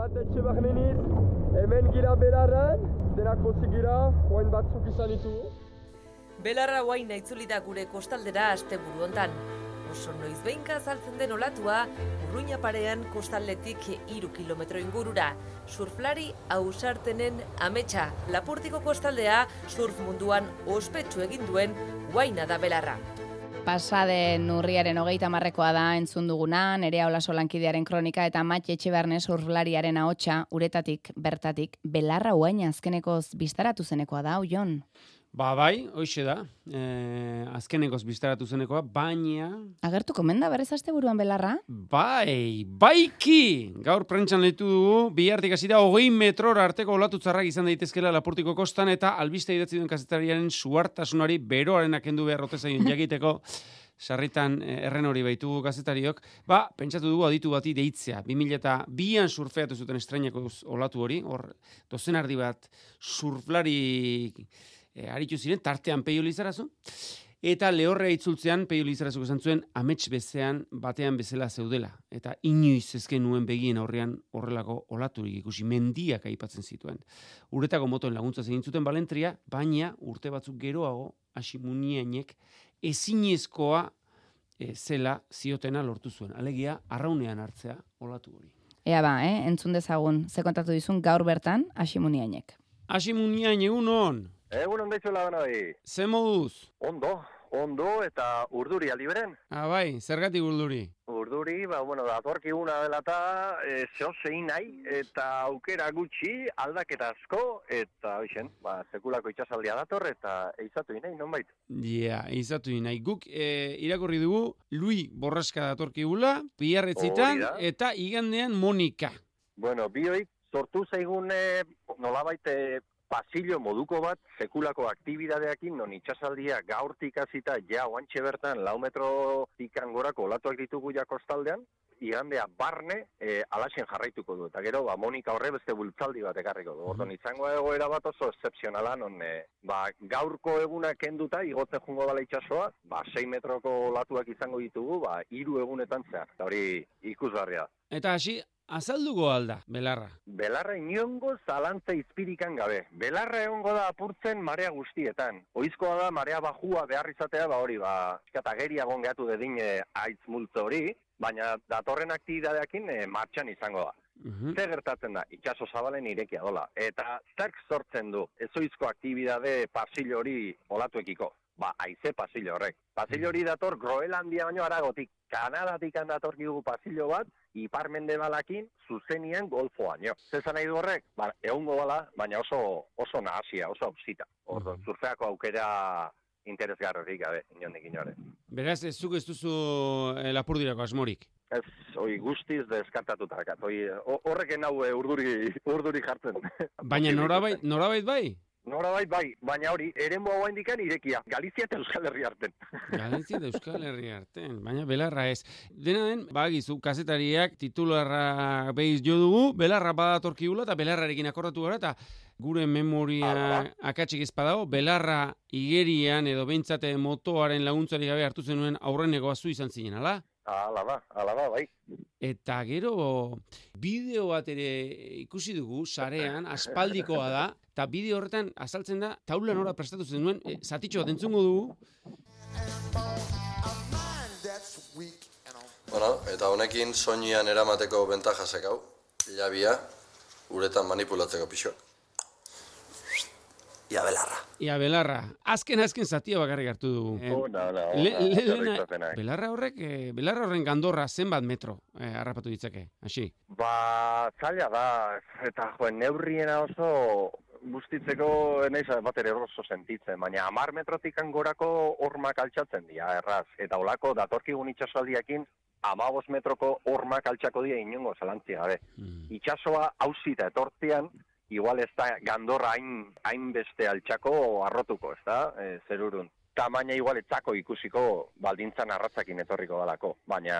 bat etxe bagneniz, hemen gira belarran, denak pozik gira, oain batzuk izan ditugu. Belarra guain itzuli da gure kostaldera aste buru hontan. Oso noiz behinka azaltzen den olatua, urruina parean kostaldetik iru kilometro ingurura. Surflari ausartenen ametsa, lapurtiko kostaldea surf munduan ospetsu egin duen guaina da belarra. Pasaden urriaren hogeita marrekoa da entzun duguna, nerea hola solankidearen kronika eta matxe etxe behar surflariaren ahotsa uretatik, bertatik, belarra guaina azkenekoz biztaratu zenekoa da, Jon? Ba, bai, hoxe da. E, azkenekoz biztaratu zenekoa, baina... Agertu komenda berrez aste buruan belarra? Bai, baiki! Gaur prentxan lehitu dugu, bihartik hasi da, hogei metrora arteko olatu txarrak izan daitezkela lapurtiko kostan, eta albiste idatzi duen kazetariaren suartasunari beroaren akendu behar rotezaion jakiteko, sarritan eh, erren hori baitugu gazetariok, ba, pentsatu dugu aditu bati deitzea. 2002an surfeatu zuten estrenako olatu hori, hor, dozen ardi bat surflari e, aritu ziren, tartean peio lizarazu, eta lehorre itzultzean peio lizarazu esan zuen amets bezean batean bezala zeudela. Eta inoiz ezken nuen begien aurrean horrelako olaturik ikusi mendiak aipatzen zituen. Uretako motoen laguntza egin zuten balentria, baina urte batzuk geroago asimunienek ezinezkoa e, zela ziotena lortu zuen. Alegia, arraunean hartzea olatu hori. Ea ba, eh? entzun dezagun, ze kontatu dizun gaur bertan asimuniainek. Asimuniain egun hon! Egun ondo itxula bai. Ze moduz? Ondo, ondo eta urduri aliberen. Ah, bai, zergatik urduri? Urduri, ba, bueno, datorki una dela eta e, zein nahi, eta aukera gutxi, aldaketa asko, eta hoxen, ba, sekulako itxasaldia dator, eta eizatu inai, non bait? Ja, yeah, eizatu inai. Guk e, irakorri dugu, Lui Borraska datorki gula, biarretzitan, eta igandean Monika. Bueno, bioik, sortu zaigune, nolabait, pasillo moduko bat sekulako aktibidadeakin non itxasaldia gaurtik hasita ja oantxe bertan lau metro ikan gorako olatuak ditugu ja kostaldean, igandea barne e, alaxen jarraituko du. Eta gero, ba, Monika horre beste bultzaldi bat ekarriko du. Ordon, izango egoera bat oso excepzionala, non e, ba, gaurko egunak kenduta, igotzen jungo dala itxasoa, ba, 6 metroko olatuak izango ditugu, ba, iru egunetan zehar. Eta hori ikusgarria. Eta hasi, Azalduko alda, belarra? Belarra inongo zalantza izpirikan gabe. Belarra egongo da apurtzen marea guztietan. Oizkoa da marea bajua behar izatea, ba hori, ba, eskata geriagon gehatu dedin e, aitz multzo hori, baina datorren aktibidadeakin e, martxan izango da. Uhum. Zer gertatzen da, itxaso zabalen irekia dola. Eta zerk sortzen du, ezoizko aktibidade pasillo hori olatuekiko ba, aize pasillo horrek. Pasillo hori dator Groenlandia baino aragotik, Kanadatik dator dugu pasillo bat, ipar mende balakin, zuzenian golfoaino. Zezan nahi du horrek? Ba, egun bala, baina oso, oso nahasia, oso ausita. Ordo, zurfeako aukera interesgarrorik gabe, inondik inore. Beraz, ez zuk ez duzu eh, lapurdirako asmorik? Ez, oi guztiz deskartatuta. Horrek enau eh, urduri, urduri jartzen. Baina norabait, norabait bai? Nora bai, bai, baina hori, eren boa indikan irekia. Galizia eta Euskal Herri arten. Galizia eta Euskal Herri arten, baina belarra ez. Dena den, bagizu, kazetariak titularra behiz jo dugu, belarra badatorki gula eta belarrarekin akordatu gara, eta gure memoria akatsik ezpadago, belarra igerian edo behintzate motoaren laguntzari gabe hartu zenuen aurreneko azu izan zinen, ala? Ala ba, ala ba, bai. Eta gero, bideo bat ere ikusi dugu, sarean, aspaldikoa da, eta bideo horretan azaltzen da, taula nora prestatu zen duen, e, zatitxo bat entzungo dugu. Bueno, eta honekin soinian eramateko bentaja sekau, hilabia, uretan manipulatzeko pixoak. Ia belarra. Ia belarra. Azken azken zatia bakarrik hartu dugu. Eh, oh, no, no, le, le, belarra horrek, eh, belarra horren gandorra zenbat metro eh, harrapatu ditzake, hasi? Ba, zaila da, eta joen neurriena oso bustitzeko naiz bat ere oso sentitzen, baina amar metrotik gorako hormak altxatzen dira, erraz. Eta olako datorkigun itxasaldiakin amabos metroko hormak altxako dira inongo zalantzi gabe. Hmm. Itxasoa hausita etortzean, igual ez da gandorra hain, hain beste altxako arrotuko, ez da, e, zerurun. Tamaina igual etzako ikusiko baldintzan arratzakin etorriko dalako, baina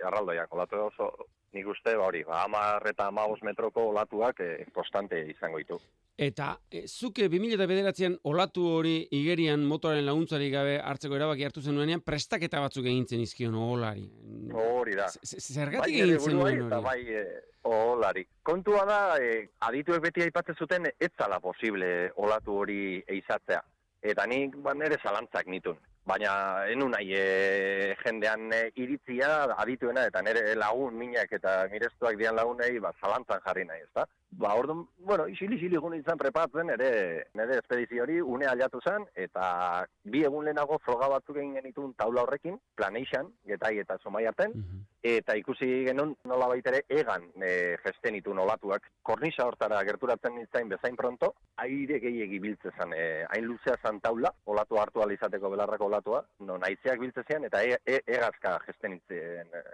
erraldoiak olatu oso nik uste, ba hori, ba, amar eta amabos metroko olatuak e, konstante izango ditu. Eta e, zuke 2000 bederatzean olatu hori igerian motoren laguntzari gabe hartzeko erabaki hartu zenuenean prestaketa batzuk egintzen izkion olari. Hori da. Zergatik bai, egin zenuen hori? Bai, e, Olari. Kontua da, e, adituek beti aipatzen zuten, ez zala posible olatu hori eizatzea. Eta nik ba, nire zalantzak nitun. Baina enu nahi e, jendean e, iritzia adituena eta nire lagun minak eta mirestuak dian lagunei ba, zalantzan jarri nahi, ezta? Ba, orduan, bueno, isili isili egun izan prepatzen, ere, nire espedizio hori une aliatu zen, eta bi egun lehenago froga batzuk egin genitun taula horrekin, planeixan, getai eta somai arten, eta ikusi genuen nola baitere egan e, gesten itu nolatuak. Kornisa hortara gerturatzen nintzain bezain pronto, aire gehiegi biltze zen, e, hain luzea zan taula, olatu hartu alizateko belarrako olatua, no naizeak biltze zian, eta e, e, egazka gesten nintzen e,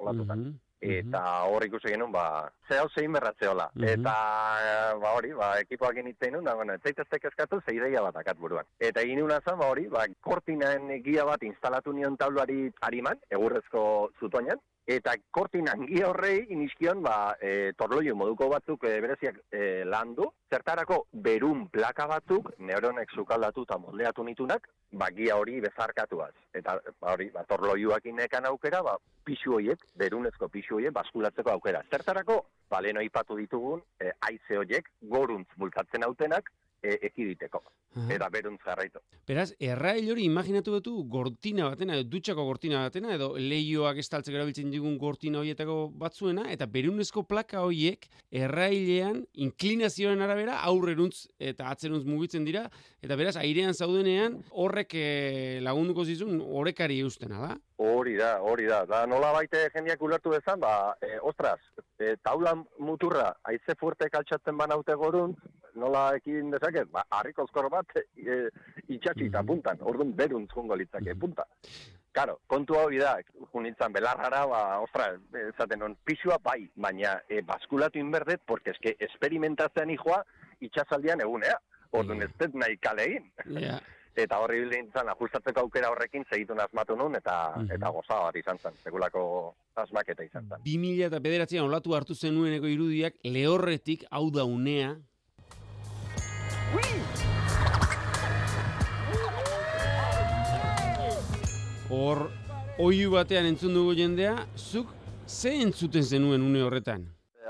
olatutan. Mhm. Eta hor ikusi genuen, ba, ze hau zein berratzeola. Mhm. Eta, eh, ba hori, ba, ekipoak initzen nuen, da, bueno, etzaiteztek eskatu, ze ideia bat akat buruan. Eta egin nuen azan, ba hori, ba, kortinaen gia bat instalatu nion taulari ariman, egurrezko zutoinan, eta kortinan gia horrei iniskion, ba, e, torloio moduko batzuk e, bereziak e, landu, zertarako berun plaka batzuk, neuronek zukaldatu eta moldeatu nitunak, ba, gia hori bezarkatuaz. Eta, ba, hori, ba, torloioak inekan aukera, ba, pixu hoiek, berunezko pixu hoiek, baskulatzeko aukera. Zertarako, ba, leheno ipatu ditugun, e, aize hoiek, goruntz bultatzen autenak, e, ekiditeko. Aha. Eta beruntz jarraitu. Beraz, errail hori imaginatu betu gortina batena, dutxako gortina batena, edo leioak estaltzeko erabiltzen digun gortina horietako batzuena, eta berunezko plaka horiek errailean inklinazioaren arabera aurreruntz eta atzeruntz mugitzen dira, eta beraz, airean zaudenean horrek eh, lagunduko zizun orekari eustena da? Hori da, hori da. Da nola baite jendeak ulertu dezan, ba, e, ostras, e, taula muturra, aize fuerte kaltsatzen banaute gorun, nola ekin dezaket, ba, harrikozkor bat e, itxatxi eta Mhm. puntan, orduan beruntz jungo litzake Mhm. punta. Karo, kontu hori da, junitzen belarrara, ba, ostras, esaten non, pixua bai, baina e, baskulatu inberdet, porque eske esperimentazioan ijoa itxasaldian egunea. Orduan ez dut nahi kale egin. Eta horri nintzen ajustatzeko aukera horrekin segitun asmatu nun eta Mhm. eta goza bat izan zen, segulako asmaketa izan zen. 2000 eta bederatzean olatu hartu zenueneko irudiak lehorretik hau da unea. Hor, oiu batean entzun dugu jendea, zuk ze entzuten zenuen une horretan?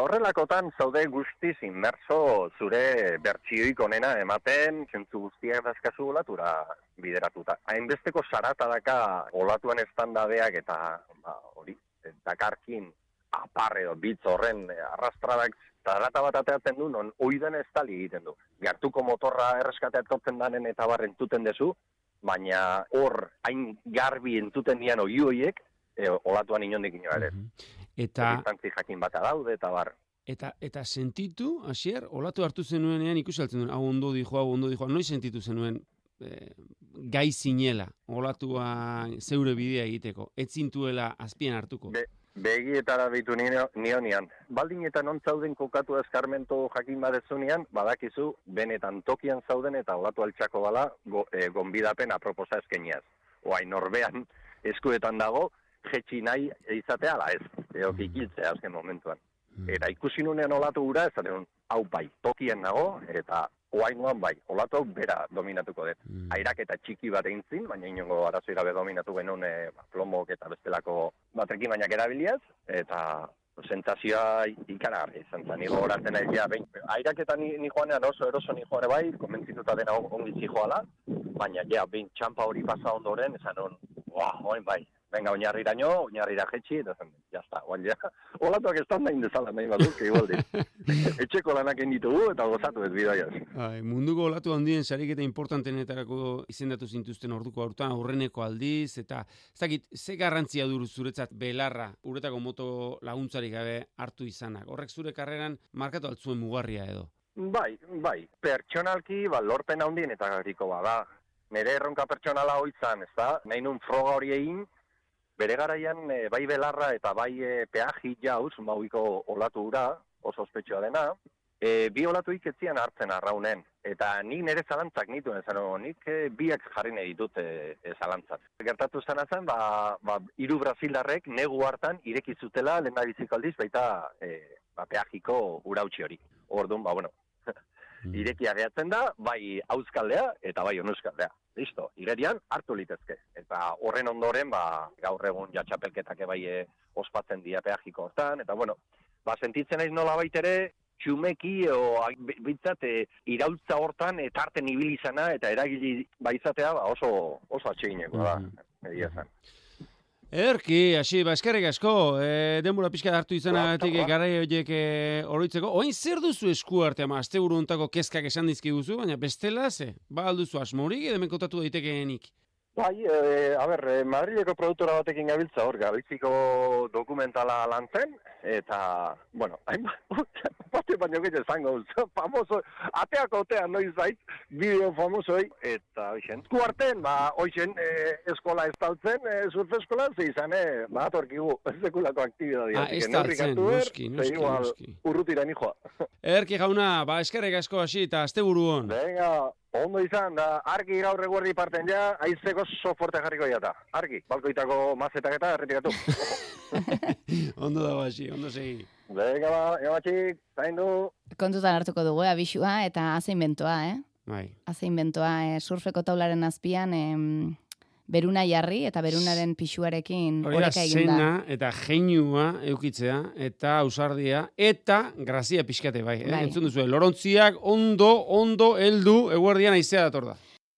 Horrelakotan zaude guztiz inmerso zure bertsioik onena ematen, zentzu guztiak dazkazu olatura bideratuta. Hainbesteko sarata daka olatuan estandadeak eta ba, hori, dakarkin apar edo bitz horren arrastradak zarata bat ateatzen du, non oidan estali egiten du. Gertuko motorra erreskatea etortzen danen eta bar entzuten dezu, baina hor hain garbi entzuten dian oiu hoiek, e, olatuan inondik inoa ere. Eta, Distantzi jakin bata daude eta bar. eta, eta sentitu, hasier, olatu hartu zenuenean ikusi altzen duen, hau ondo dijo, hau ondo dijo, noiz sentitu zenuen eh, gai zinela, olatua zeure bidea egiteko, ez zintuela azpian hartuko. Be- Begietara bitu nio, nionian. Baldin eta non zauden kokatu eskarmento jakin badezunean, badakizu benetan tokian zauden eta olatu altxako bala go, e, gonbidapen aproposa eskeniaz. Oain norbean eskuetan dago, jetxi nahi izatea ala ez, eo kikiltzea azken momentuan. Mm. Eta ikusi nunean olatu gura, ez hau bai, tokien nago, eta oaingoan bai, olatu bera dominatuko dut. Mm. Airaketa txiki bat egin zin, baina inongo arazoi gabe dominatu genuen e, plomok eta bestelako batekin bainak erabiliaz, eta sentsazioa ikaragarri izan zen. Nigo horatzen nahi, ja, behin, airaketa ni, ni joanean oso eroso ni joane bai, konbentzituta dena on- ongi zijoala, baina ja, behin txampa hori pasa ondoren, esan on, Buah, oin bai, venga, oinarriraino, oinarrira jetxi, eta zen, jazta, oin ja, olatuak ez nahi dezala nahi baduk, igualdi. Etxeko lanak ditugu eta gozatu ez bidaiaz. Ai, munduko olatu handien sariketa importantenetarako izendatu zintuzten orduko aurtan aurreneko aldiz, eta ez dakit, ze garrantzia duru zuretzat belarra uretako moto laguntzarik gabe hartu izanak. Horrek zure karreran markatu altzuen mugarria edo. Bai, bai, pertsonalki, ba, lorpen handien eta gariko bada. Nere erronka pertsonala hoitzan, ez da? Nahi nun froga hori egin, bere garaian e, bai belarra eta bai e, peaji jauz, mauiko olatu ura, oso ospetsua dena, e, bi olatu iketzian hartzen arraunen. Eta nik nire zalantzak nituen, zano, nik e, biak jarri nahi ditut e, e, zalantzak. Gertatu zena zen, ba, ba, iru brasildarrek negu hartan ireki zutela lehen biziko aldiz, baita e, ba, peajiko urautxi hori. Orduan, ba, bueno, Mm. irekia gehatzen da, bai auskaldea eta bai onuskaldea. Listo, igerian hartu litezke. Eta horren ondoren, ba, gaur egun jatxapelketak bai e, ospatzen dira peajiko hortan, eta bueno, ba, sentitzen naiz nola ere, txumeki o bitzat e, irautza hortan e, tarten ibili izana eta eragili baizatea ba, oso oso atsegineko da egia zen. Erki, hasi, ba, eskerrik asko, e, denbora pixka hartu izanagatik Ba, ba. garai horiek e, oroitzeko. Oin zer duzu esku arte, ama, azte untako kezkak esan dizkiguzu, baina bestela, ze, ba alduzu asmorik, edo kontatu daitekeenik. Bai, e, a ber, e, Madrileko produktora batekin gabiltza hor, gabiltziko dokumentala lantzen, eta, bueno, hain bate baino gehiago zango, famoso, ateako otean noiz bait, bideo famosoi, eta, oixen, esku arten, ba, oixen, e, eskola estaltzen, e, surf eskola, ze izan, e, ba, atorkigu, sekulako aktibidadia. Ah, estaltzen, noski, noski, noski. Urrutira nijoa. Erki jauna, ba, eskerrik asko hasi, eta azte buruon. Venga, ondo izan, da, argi gaur eguerdi parten ja, aizeko soforte jarriko jata. Argi, balkoitako mazetak eta erretiratu. ondo da hasi, ondo segi. Venga, ba, ega batxik, zaindu. Kontutan hartuko dugu, eh, abisua eta azein bentoa, eh? Bai. Azein bentoa, eh, surfeko taularen azpian, em, beruna jarri eta berunaren pixuarekin oreka egin da. zena eta geinua eukitzea, eta ausardia, eta grazia pixkate bai. Eh? Bai. Entzun duzu, lorontziak ondo, ondo, heldu, eguerdian aizea dator da.